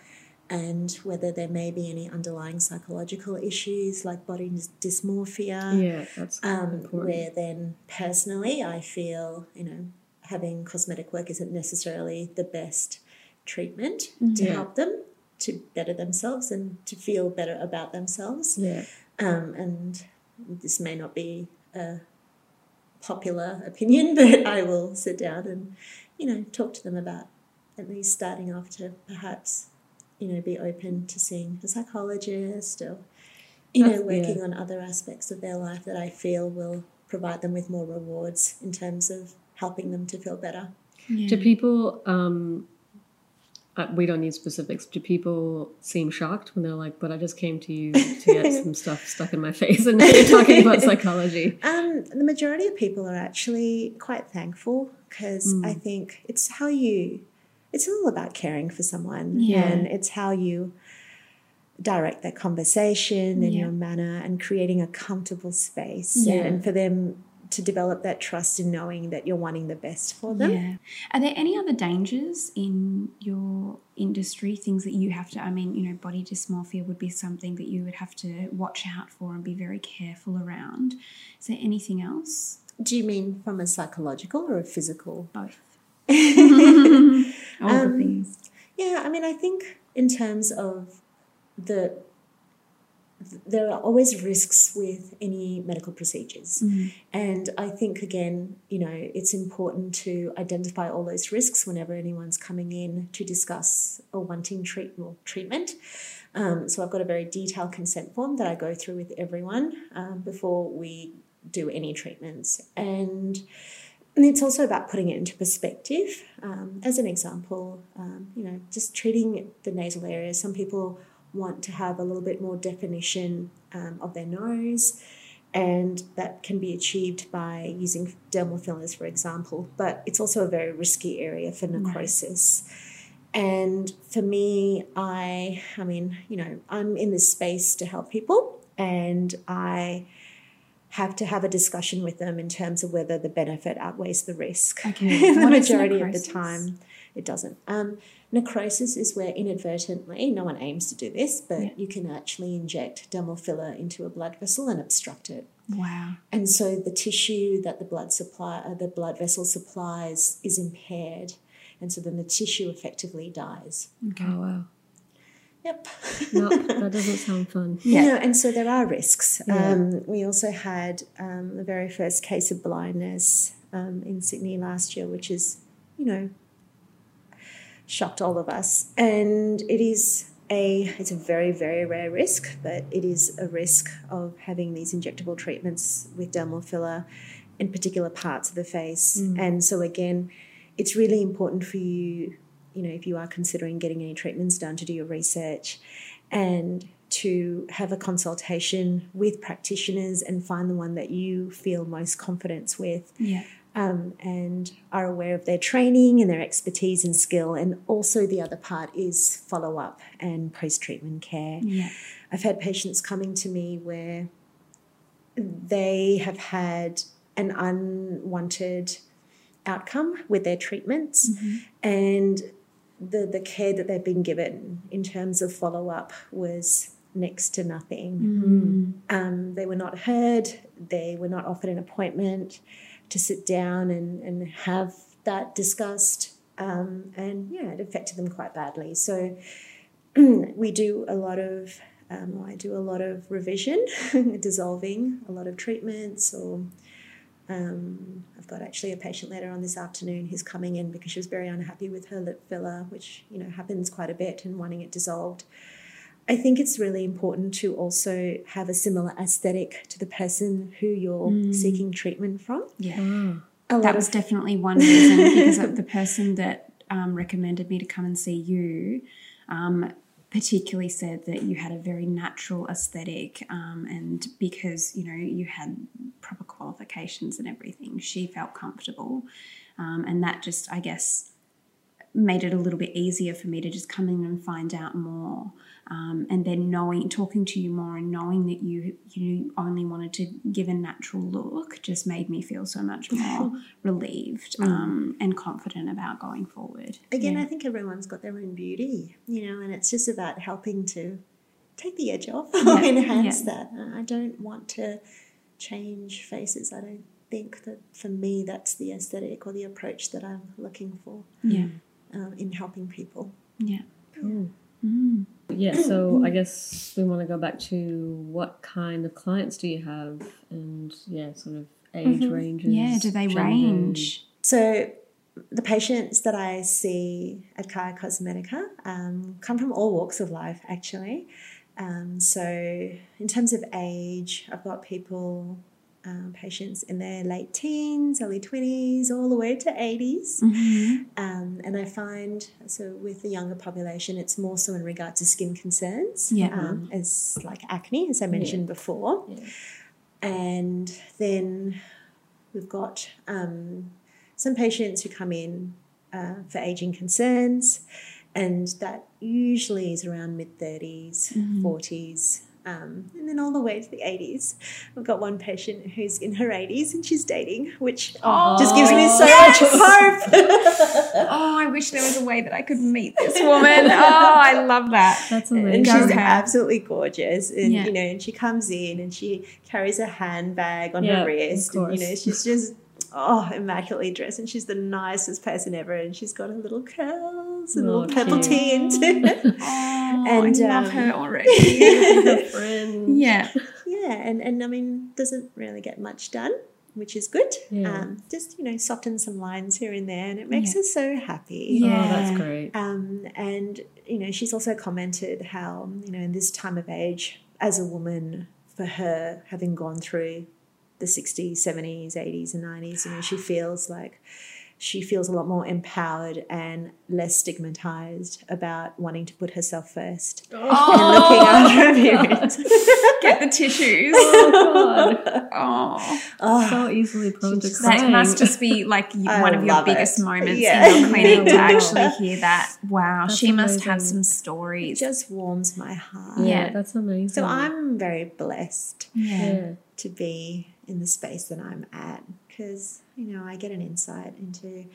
and whether there may be any underlying psychological issues like body dysmorphia. Yeah, that's Um, important. where then personally I feel, you know, having cosmetic work isn't necessarily the best treatment to Yeah. help them to better themselves and to feel better about themselves. yeah, Um, and this may not be a popular opinion, but I will sit down and, you know, talk to them about at least starting off to perhaps, you know, be open to seeing a psychologist or, you know, That's- yeah. working on other aspects of their life that I feel will provide them with more rewards in terms of helping them to feel better. Do people? Um, uh, we don't need specifics. Do people seem shocked when they're like, "But I just came to you to get some stuff stuck in my face," and now you're talking about psychology? Um, the majority of people are actually quite thankful because I think it's how you, it's all about caring for someone Yeah. and it's how you direct their conversation and Yeah. your manner and creating a comfortable space Yeah. and for them to develop that trust in knowing that you're wanting the best for them. Yeah. Are there any other dangers in your industry? Things that you have to, I mean, you know, body dysmorphia would be something that you would have to watch out for and be very careful around. Is there anything else? Do you mean from a psychological or a physical? Both. All the things. Yeah, I mean, I think in terms of the, there are always risks with any medical procedures. And I think, again, you know, it's important to identify all those risks whenever anyone's coming in to discuss or wanting treat, well, treatment. Um, so I've got a very detailed consent form that I go through with everyone um, before we do any treatments. And and it's also about putting it into perspective. Um, as an example, um, you know, just treating the nasal areas. Some people want to have a little bit more definition um, of their nose, and that can be achieved by using dermal fillers, for example. But it's also a very risky area for necrosis. And for me, I, I mean, you know, I'm in this space to help people, and I have to have a discussion with them in terms of whether the benefit outweighs the risk. Okay. the What is majority of the time, it doesn't. Um, necrosis is where inadvertently, no one aims to do this, but Yeah. you can actually inject dermal filler into a blood vessel and obstruct it. Wow. And so the tissue that the blood supply, uh, the blood vessel supplies, is impaired, and so then the tissue effectively dies. Oh wow. Yep. No, that doesn't sound fun. Yeah. You know, and so there are risks. Yeah. Um, we also had um, the very first case of blindness um, in Sydney last year, which is, you know, shocked all of us. And it is a it's a very very rare risk, but it is a risk of having these injectable treatments with dermal filler in particular parts of the face. And so again, it's really important for you, you know, if you are considering getting any treatments done, to do your research and to have a consultation with practitioners and find the one that you feel most confidence with Yeah. um, and are aware of their training and their expertise and skill. And also, the other part is follow up and post treatment care. Yeah. I've had patients coming to me where they have had an unwanted outcome with their treatments and the, the care that they've been given in terms of follow up was next to nothing. Um, they were not heard, they were not offered an appointment to sit down and, and have that discussed. Um, and yeah, it affected them quite badly. So we do a lot of, um, I do a lot of revision, dissolving, a lot of treatments, or um, I've got actually a patient later on this afternoon who's coming in because she was very unhappy with her lip filler, which you know happens quite a bit, and wanting it dissolved. I think it's really important to also have a similar aesthetic to the person who you're seeking treatment from. Yeah. Ah, That of was definitely one reason because of the person that um, recommended me to come and see you. Um, particularly said that you had a very natural aesthetic um, and because you know you had proper qualifications and everything she felt comfortable. Um, and that just i guess made it a little bit easier for me to just come in and find out more um, and then knowing talking to you more and knowing that you you only wanted to give a natural look just made me feel so much more relieved um, and confident about going forward Again, Yeah. I think everyone's got their own beauty, you know, and it's just about helping to take the edge off Yeah, enhance yeah. that. I don't want to change faces. I don't think that for me that's the aesthetic or the approach that I'm looking for yeah um, in helping people. yeah cool. Mm. Yeah, so I guess we want to go back to what kind of clients do you have, and yeah, sort of age ranges. yeah do they gender. range So the patients that I see at Kaya Cosmetica um, come from all walks of life, actually. Um, so in terms of age, I've got people, um, patients in their late teens, early 20s, all the way to 80s. Mhm. Um, and I find, so with the younger population, it's more so in regard to skin concerns, Yeah. um, as like acne, as I mentioned before. Yeah. And then we've got um, some patients who come in uh, for aging concerns, and that usually is around mid 30s, 40s. Um, and then all the way to the 80s. We've got one patient who's in her 80s and she's dating, which Oh, just gives me so yes! much hope. oh i wish there was a way that i could meet this woman oh i love that That's and amazing. Go she's ahead. absolutely gorgeous and Yeah. you know and she comes in and she carries a handbag on Yeah, her wrist and you course. know she's just oh immaculately dressed and she's the nicest person ever and she's got her little curls and Oh, little purple cute. tea into it oh, And, i love um, her already Her friend. yeah yeah and and i mean doesn't really get much done which is good Yeah. um, just you know soften some lines here and there and it makes Yeah. her so happy Oh, Yeah. that's great. Um, and you know, she's also commented how you know in this time of age, as a woman, for her having gone through the 60s, 70s, 80s, and 90s, you know, she feels like she feels a lot more empowered and less stigmatized about wanting to put herself first and looking oh. after her appearance. get the tissues Oh god, oh Oh, so ah. easily prone to crying. That must just be like y- I one of your biggest it. moments Yeah. in your clinic to actually hear that. Wow, That's she must have some stories. it just warms my heart. yeah, Yeah. that's amazing. So I'm very blessed yeah. yeah. to be in the space that I'm at because you know I get an insight into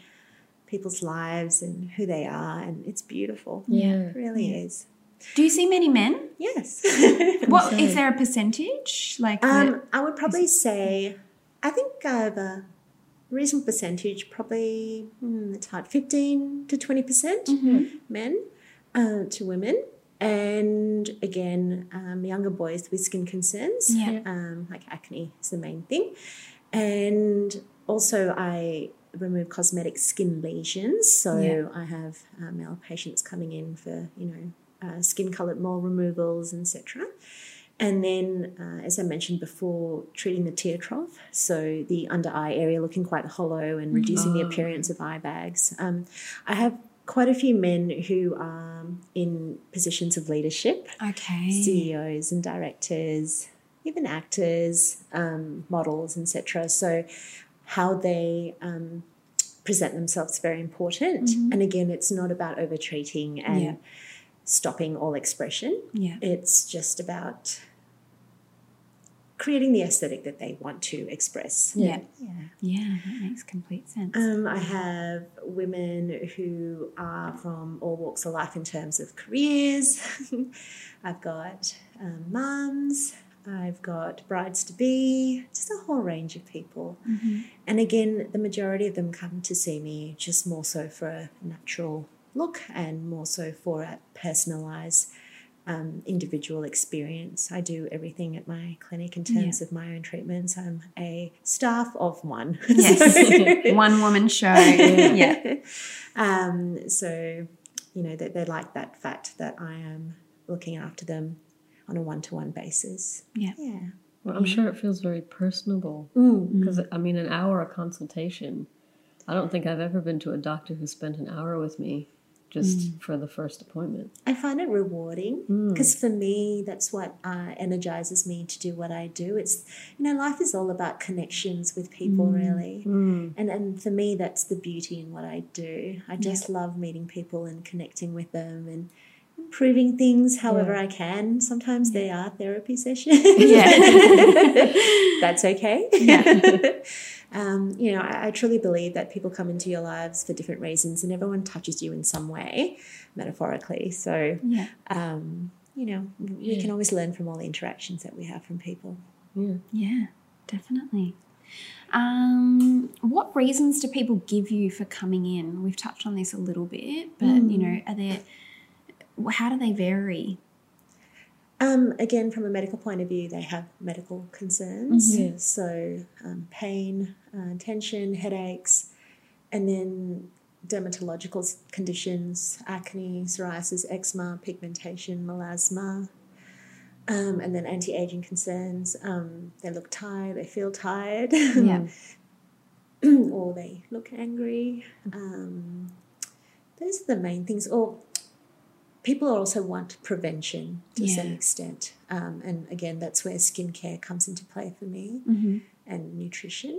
people's lives and who they are, and it's beautiful. Yeah. it really is. Do you see many men? Yes. What is there a percentage? Like, the- Um, I would probably say, I think I have a reasonable percentage, probably, hmm, it's hard, 15 to 20% Mm-hmm. men uh, to women. And again, um, younger boys with skin concerns, Yeah. um, like acne is the main thing. And also, I remove cosmetic skin lesions. So Yeah. I have uh, male patients coming in for, you know, uh, skin colored mole removals, etc. And then, uh, as I mentioned before, treating the tear trough, so the under eye area looking quite hollow and reducing the appearance of eye bags. Um, I have quite a few men who are in positions of leadership, okay. CEOs and directors, even actors, um, models, etc. So, how they um, present themselves is very important. And again, it's not about overtreating and Yeah. stopping all expression. Yeah. It's just about creating the aesthetic that they want to express. Yeah. Yeah. Yeah, that makes complete sense. Um, I have women who are from all walks of life in terms of careers. I've got um, mums. I've got brides to be, just a whole range of people. And again, the majority of them come to see me just more so for a natural look and more so for a personalized um, individual experience. I do everything at my clinic in terms of my own treatments. I'm a staff of one. yes. One woman show. yeah. Um, so, you know, they, they like that fact that I am looking after them on a one to one basis. Yeah. Yeah. Well, I'm sure it feels very personable Mm. mm. because I mean, an hour a consultation. I don't think I've ever been to a doctor who spent an hour with me just mm. for the first appointment. I find it rewarding mm. because for me, that's what uh, energizes me to do what I do. It's, you know, life is all about connections with people, really. And, and for me, that's the beauty in what I do. I just love meeting people and connecting with them and improving things however I can. Sometimes they are therapy sessions. Yeah. that's okay. Yeah. um, you know, I, I truly believe that people come into your lives for different reasons, and everyone touches you in some way, metaphorically. So, Yeah. um, you know, we Yeah. can always learn from all the interactions that we have from people. Yeah. Yeah, definitely. Um, what reasons do people give you for coming in? We've touched on this a little bit, but you know, are there? How do they vary? Um, again, from a medical point of view, they have medical concerns. Mhm. So, um, pain, uh, tension, headaches, and then dermatological conditions acne, psoriasis, eczema, pigmentation, melasma. Um, and then anti aging concerns. Um, they look tired, they feel tired, Yeah. or they look angry. Um, those are the main things. Or people also want prevention to some Yeah. extent. Um, and again, that's where skincare comes into play for me Mm-hmm. and nutrition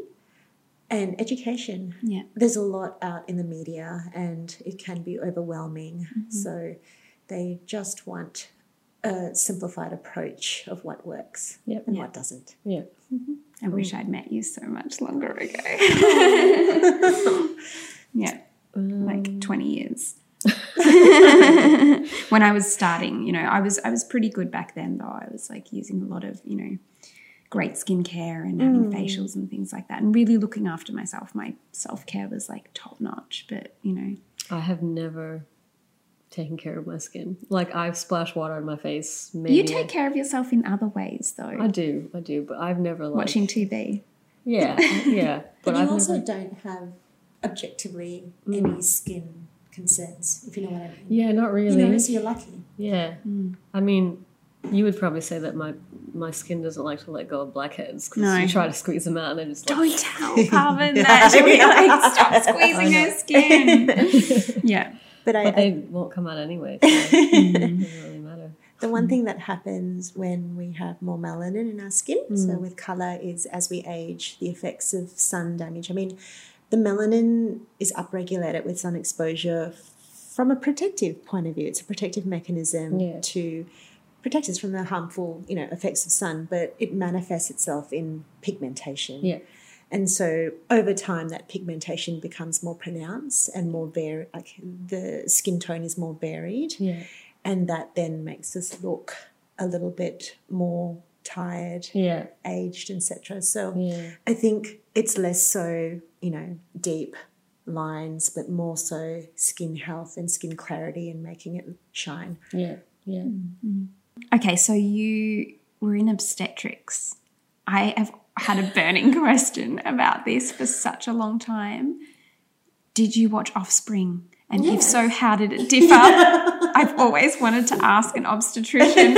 and education. Yeah. There's a lot out in the media and it can be overwhelming. Mm-hmm. So they just want a simplified approach of what works Yep. and Yeah. what doesn't. Yeah. I wish I'd met you so much longer ago. yeah, like twenty years. when I was starting, you know, I was I was pretty good back then though. I was like using a lot of, you know, great skincare and having mm. facials and things like that and really looking after myself. My self-care was like top notch, but you know, I have never taken care of my skin. Like I've splashed water on my face. Maybe you take care of yourself in other ways though. I do, I do, but I've never like Watching TV. Yeah, yeah, But, but you I've also never. don't have objectively any mm. skin concerns, if you know what I mean. Yeah, not really. You know, so you're lucky. Yeah, hmm. I mean, you would probably say that my my skin doesn't like to let go of blackheads because No. you try to squeeze them out and they're just like, Don't tell Parvin that. She'll be like, stop squeezing her skin. yeah. But I, but I they won't come out anyway. So it doesn't really hmm. matter. The one thing that happens when we have more melanin in our skin, so hmm. with color, is as we age, the effects of sun damage. I mean, the melanin is upregulated with sun exposure from a protective point of view. It's a protective mechanism Yeah. to protect us from the harmful, you know, effects of sun, but it manifests itself in pigmentation. Yeah. And so over time, that pigmentation becomes more pronounced and more var like the skin tone is more varied, Yeah. and that then makes us look a little bit more tired, Yeah. aged, etc. So Yeah. I think it's less so, you know, deep lines, but more so skin health and skin clarity and making it shine. Yeah. Yeah. Mm-hmm. Okay, so you were in obstetrics. I have had a burning question about this for such a long time. Did you watch Offspring? And if so, how did it differ? I've always wanted to ask an obstetrician,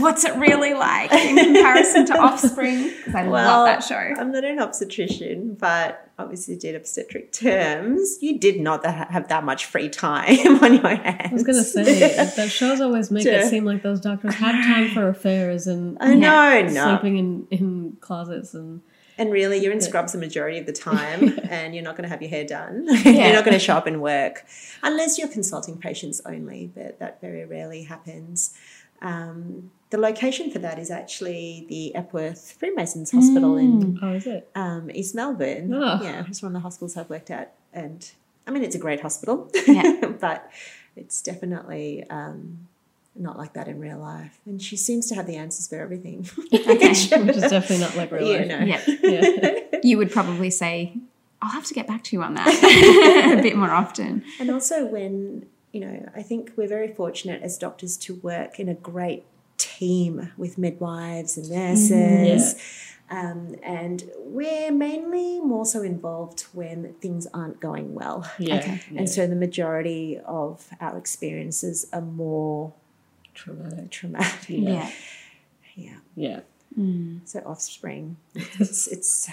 what's it really like in comparison to Offspring? Because I love that show. I'm not an obstetrician, but obviously did obstetric terms. You did not have that much free time on your hands. I was gonna say that shows always make Yeah. it seem like those doctors had time for affairs and I know, no. sleeping in, in closets and And really, you're in scrubs the majority of the time, and you're not going to have your hair done. you're not going to show up and work unless you're consulting patients only, but that very rarely happens. Um, the location for that is actually the Epworth Freemasons Hospital in oh, is it? um, East Melbourne. Oh. Yeah, it's one of the hospitals I've worked at, and I mean it's a great hospital, Yeah. but it's definitely um, not like that in real life. And she seems to have the answers for everything. Okay. Which is definitely not like real you life. know. Yeah. Yeah. You would probably say, I'll have to get back to you on that a bit more often. And also, when, you know, I think we're very fortunate as doctors to work in a great team with midwives and nurses. Um, and we're mainly more so involved when things aren't going well. Yeah. Okay. yeah. And so the majority of our experiences are more Traumatic. traumatic. Yeah. Yeah. Yeah. So offspring, it's, it's uh,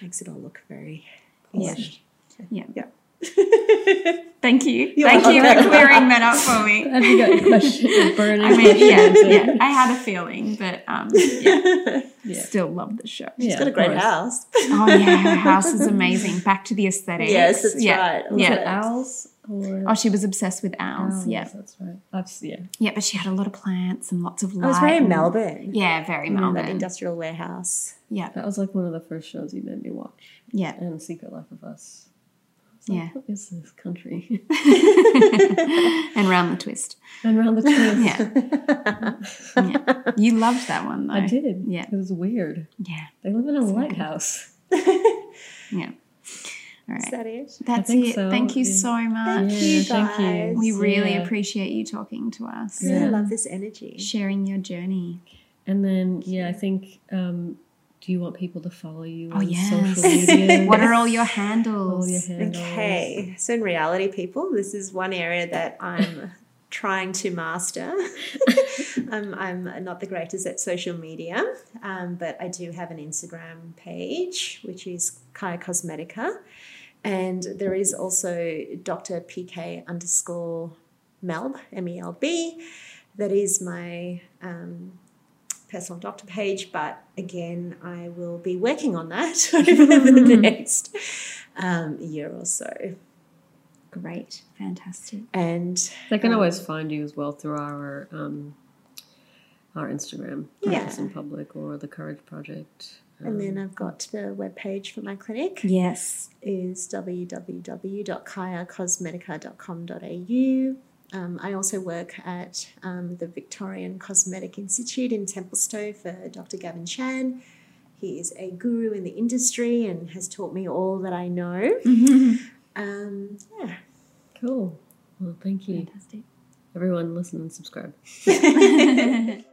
makes it all look very Yeah. Yeah. Yeah. Thank you. You're Thank you for clearing that up for me. Have you got your question? Burning I mean, yeah, yeah. I had a feeling, but um, yeah, Yeah. still love the show. Yeah, It's got a great house. Oh yeah, her house is amazing. Back to the aesthetics. Yes, that's yeah. right. Was Yeah. it owls? Or Oh, she was obsessed with owls. owls? Yeah, That's right. That's yeah. yeah, but she had a lot of plants and lots of light. I was very and- Melbourne. Yeah, very You know, that Melbourne. industrial warehouse. Yeah, That was like one of the first shows you made me watch. yeah, And Secret Life of Us. I was like, Yeah. What is this country? and round the twist. and around the twist. Yeah. yeah, you loved that one though. I did. Yeah. It was weird. Yeah, They live in a lighthouse. yeah. All right. Is that it? that's it. so, Thank you yeah. so much. Thank you, thank you. guys. We really Yeah. appreciate you talking to us, I love this energy. sharing your journey. And then yeah, I think um, do you want people to follow you Oh, on yes. social media? What are all your handles? all your handles? Okay, so in reality, people, this is one area that I'm trying to master. um, I'm not the greatest at social media, um, but I do have an Instagram page, which is Kaya Cosmetica. And there is also Dr. PK underscore Melb, M E L B. That is my um, personal doctor page, but again, I will be working on that over the next um, year or so. Great, fantastic. And They can um, always find you as well through our um, our Instagram, Yeah. In Public or the Courage Project. and then I've got the webpage for my clinic Yes. is www.kayacosmetica.com.au. Um, I also work at um, the Victorian Cosmetic Institute in Templestowe for Dr. Gavin Chan. He is a guru in the industry and has taught me all that I know. Um, yeah. Cool. Well, thank you. Fantastic. Everyone, listen and subscribe.